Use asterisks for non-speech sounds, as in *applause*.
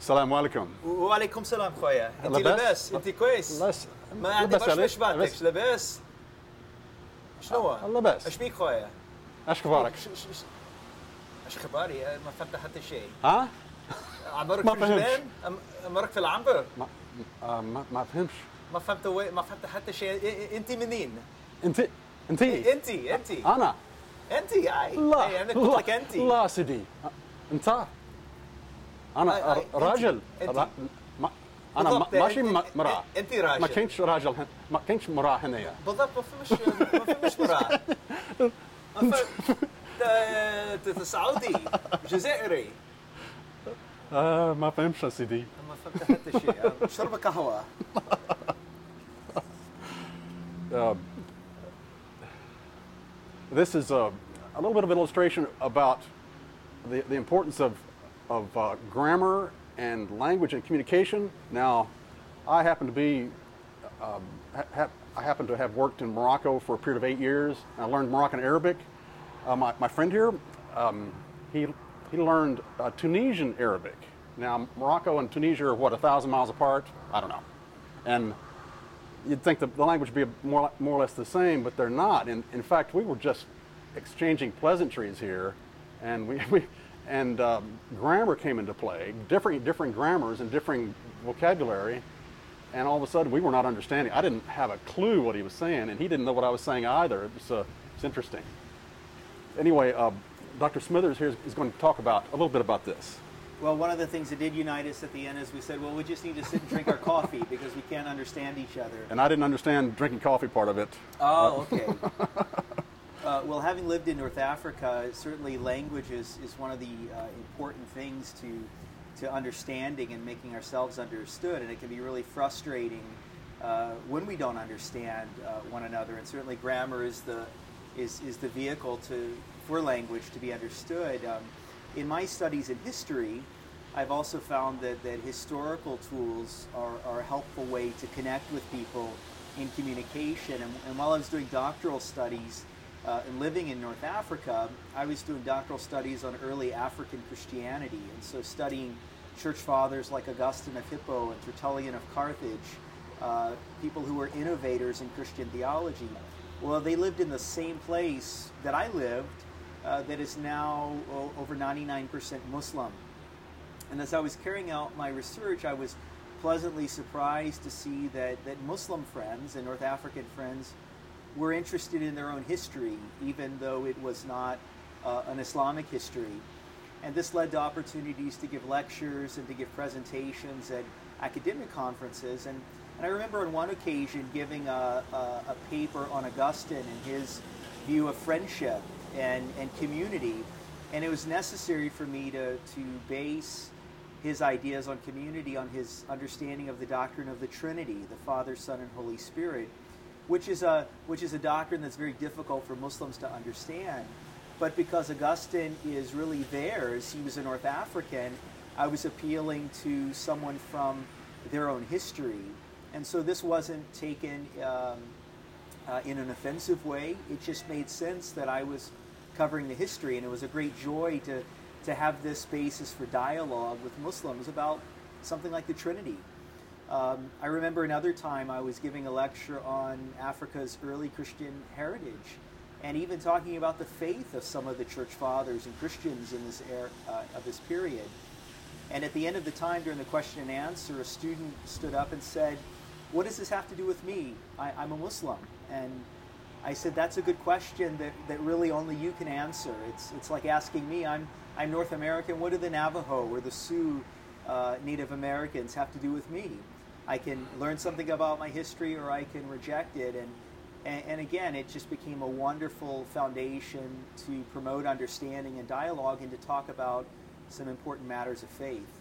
السلام عليكم وعليكم السلام خويا انت لاباس؟ انت كويس لاباس ما عندي باش؟ مش بعدك لاباس؟ شنو؟ لاباس. إيش بيك خويا؟ إيش أخبارك؟ ش- ش- ش- إيش خباري؟ ما فهمت حتى شيء ها؟ عمرك ما في. الجبال؟ عمرك في العنبر؟ ما آه ما, ما فهمش ما فهمت. ما فهمت حتى شيء انت منين؟ انت انت انت انت أنا انت آي إيه، أنا قلت لك انت لا سيدي أنت أنا آي، ر- راجل. أنت. را- ما أنا ماشي مراه أنت راجل. ما كنتش راجل هن- ما كنتش مراه هنا بالضبط ما فهمش ما فهمش مراه *laughs* سعودي جزائري. آه ما فهمش سيدي ما فهمت حتى شيء. شرب قهوة. Uh, *laughs* this is a, a little bit of illustration about the, the importance of, of uh, grammar and language and communication. Now, I happen to be, um, ha- I happen to have worked in Morocco for a period of eight years. I learned Moroccan Arabic. Uh, my, my friend here, um, he, he learned uh, Tunisian Arabic. Now, Morocco and Tunisia are what, a thousand miles apart? I don't know. And you'd think the, the language would be more, more or less the same, but they're not. In, in fact, we were just exchanging pleasantries here, and we, *laughs* we and um, grammar came into play, different different grammars and differing vocabulary, and all of a sudden we were not understanding. I didn't have a clue what he was saying, and he didn't know what I was saying either. It was, uh, it's interesting. Anyway, uh, Dr. Smithers here is, is going to talk about a little bit about this. Well, one of the things that did unite us at the end is we said, well, we just need to sit and drink our coffee because we can't understand each other. And I didn't understand drinking coffee part of it. Oh, okay. *laughs* uh, well, having lived in North Africa, certainly language is, is one of the uh, important things to, to understanding and making ourselves understood. And it can be really frustrating uh, when we don't understand uh, one another. And certainly grammar is the, is, is the vehicle to, for language to be understood. Um, in my studies in history, I've also found that, that historical tools are, are a helpful way to connect with people in communication. And, and while I was doing doctoral studies uh, and living in North Africa, I was doing doctoral studies on early African Christianity. And so studying church fathers like Augustine of Hippo and Tertullian of Carthage, uh, people who were innovators in Christian theology. Well, they lived in the same place that I lived, uh, that is now o- over 99% Muslim. And as I was carrying out my research, I was pleasantly surprised to see that, that Muslim friends and North African friends were interested in their own history, even though it was not uh, an Islamic history. And this led to opportunities to give lectures and to give presentations at academic conferences. And, and I remember on one occasion giving a, a, a paper on Augustine and his view of friendship and, and community. And it was necessary for me to, to base his ideas on community on his understanding of the doctrine of the Trinity, the Father, Son, and Holy Spirit, which is a, which is a doctrine that's very difficult for Muslims to understand. But because Augustine is really theirs, he was a North African, I was appealing to someone from their own history. And so this wasn't taken um, uh, in an offensive way. It just made sense that I was covering the history, and it was a great joy to, to have this basis for dialogue with Muslims about something like the Trinity. Um, I remember another time I was giving a lecture on Africa's early Christian heritage, and even talking about the faith of some of the church fathers and Christians in this era uh, of this period. And at the end of the time, during the question and answer, a student stood up and said, "What does this have to do with me? I, I'm a Muslim." And I said, "That's a good question that, that really only you can answer. It's it's like asking me, I'm I'm North American. What do the Navajo or the Sioux uh, Native Americans have to do with me? I can learn something about my history, or I can reject it." And and, and again, it just became a wonderful foundation to promote understanding and dialogue, and to talk about some important matters of faith.